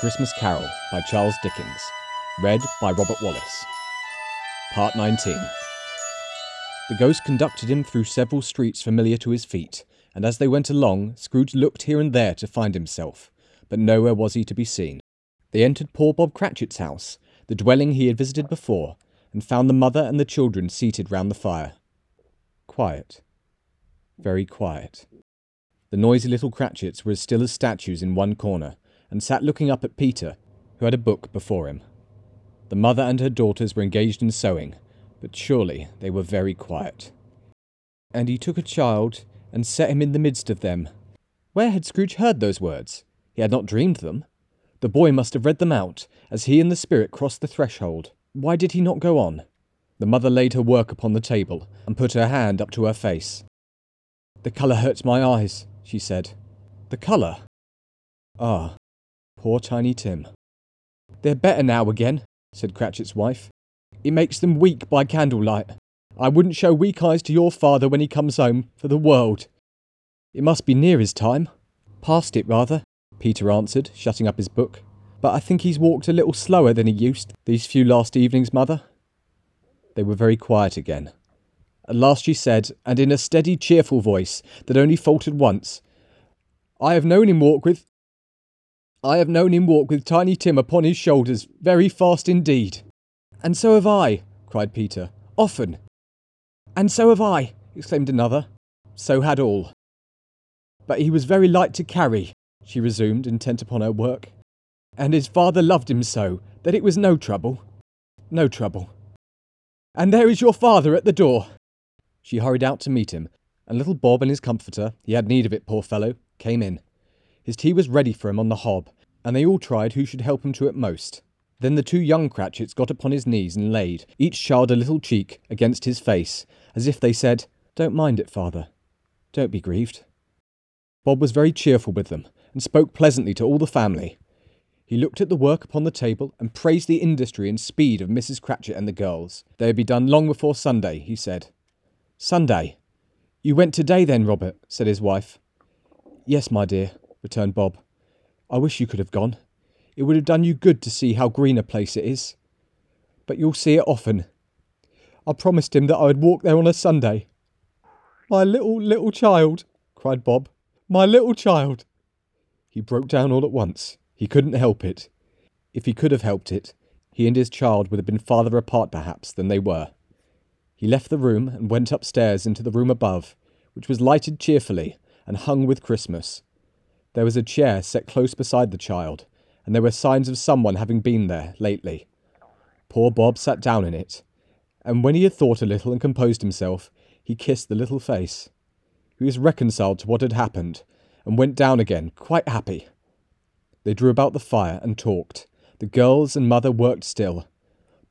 Christmas Carol by Charles Dickens. Read by Robert Wallace. Part 19. The ghost conducted him through several streets familiar to his feet, and as they went along, Scrooge looked here and there to find himself, but nowhere was he to be seen. They entered poor Bob Cratchit's house, the dwelling he had visited before, and found the mother and the children seated round the fire. Quiet. Very quiet. The noisy little Cratchits were as still as statues in one corner, and sat looking up at Peter, who had a book before him. The mother and her daughters were engaged in sewing, but surely they were very quiet. And he took a child and set him in the midst of them. Where had Scrooge heard those words? He had not dreamed them. The boy must have read them out as he and the spirit crossed the threshold. Why did he not go on? The mother laid her work upon the table and put her hand up to her face. The colour hurts my eyes, she said. The colour? Ah, Poor Tiny Tim. They're better now again, said Cratchit's wife. It makes them weak by candlelight. I wouldn't show weak eyes to your father when he comes home, for the world. It must be near his time. Past it, rather, Peter answered, shutting up his book. But I think he's walked a little slower than he used these few last evenings, mother. They were very quiet again. At last she said, and in a steady, cheerful voice that only faltered once, I have known him walk with I have known him walk with Tiny Tim upon his shoulders, very fast indeed. And so have I, cried Peter. Often. And so have I, exclaimed another. So had all. But he was very light to carry, she resumed, intent upon her work. And his father loved him so that it was no trouble. No trouble. And there is your father at the door. She hurried out to meet him, and little Bob and his comforter, he had need of it, poor fellow, came in. His tea was ready for him on the hob, and they all tried who should help him to it most. Then the two young Cratchits got upon his knees and laid, each child a little cheek, against his face, as if they said, Don't mind it, father. Don't be grieved. Bob was very cheerful with them, and spoke pleasantly to all the family. He looked at the work upon the table and praised the industry and speed of Mrs. Cratchit and the girls. They would be done long before Sunday, he said. Sunday? You went today then, Robert? said his wife. Yes, my dear, returned Bob. I wish you could have gone. It would have done you good to see how green a place it is. But you'll see it often. I promised him that I would walk there on a Sunday. My little, little child, cried Bob. My little child. He broke down all at once. He couldn't help it. If he could have helped it, he and his child would have been farther apart perhaps than they were. He left the room and went upstairs into the room above, which was lighted cheerfully and hung with Christmas. There was a chair set close beside the child, and there were signs of someone having been there lately. Poor Bob sat down in it, and when he had thought a little and composed himself, he kissed the little face. He was reconciled to what had happened, and went down again, quite happy. They drew about the fire and talked. The girls and mother worked still.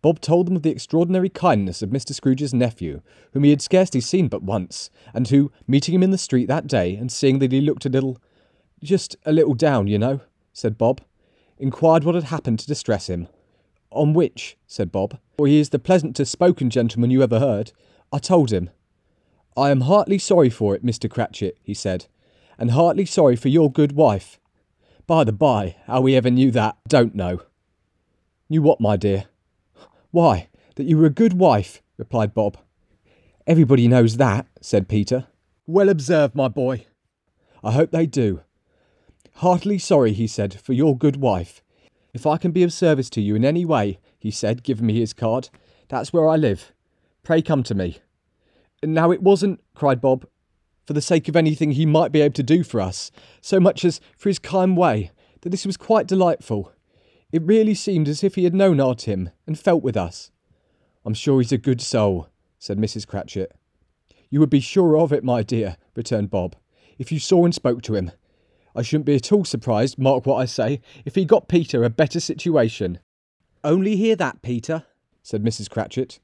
Bob told them of the extraordinary kindness of Mr. Scrooge's nephew, whom he had scarcely seen but once, and who, meeting him in the street that day, and seeing that he looked a little just a little down, you know, said Bob. Inquired what had happened to distress him. On which, said Bob, for he is the pleasantest spoken gentleman you ever heard, I told him. I am heartily sorry for it, Mr. Cratchit, he said, and heartily sorry for your good wife. By the by, how we ever knew that, don't know. Knew what, my dear? Why, that you were a good wife, replied Bob. Everybody knows that, said Peter. Well observed, my boy. I hope they do. Heartily sorry, he said, for your good wife. If I can be of service to you in any way, he said, giving me his card, that's where I live. Pray come to me. Now it wasn't, cried Bob, for the sake of anything he might be able to do for us, so much as for his kind way, that this was quite delightful. It really seemed as if he had known our Tim and felt with us. I'm sure he's a good soul, said Mrs. Cratchit. You would be sure of it, my dear, returned Bob, if you saw and spoke to him. I shouldn't be at all surprised, mark what I say, if he got Peter a better situation. Only hear that, Peter, said Mrs. Cratchit.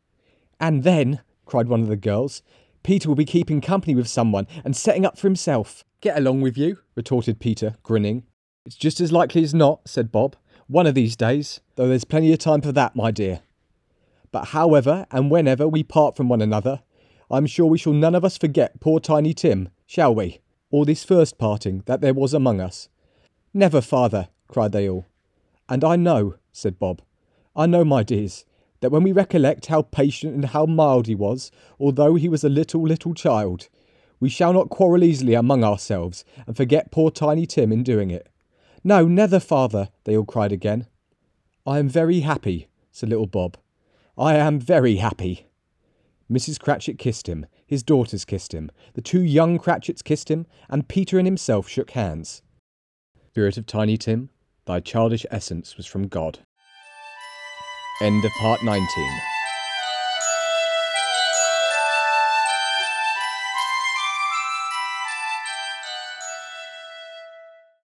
And then, cried one of the girls, Peter will be keeping company with someone and setting up for himself. Get along with you, retorted Peter, grinning. It's just as likely as not, said Bob. One of these days, though there's plenty of time for that, my dear. But however and whenever we part from one another, I'm sure we shall none of us forget poor Tiny Tim, shall we? Or this first parting that there was among us. Never, father, cried they all. And I know, said Bob, I know, my dears, that when we recollect how patient and how mild he was, although he was a little, little child, we shall not quarrel easily among ourselves and forget poor Tiny Tim in doing it. No, never, father, they all cried again. I am very happy, said little Bob. I am very happy. Mrs. Cratchit kissed him, his daughters kissed him, the two young Cratchits kissed him, and Peter and himself shook hands. Spirit of Tiny Tim, thy childish essence was from God. End of part 19.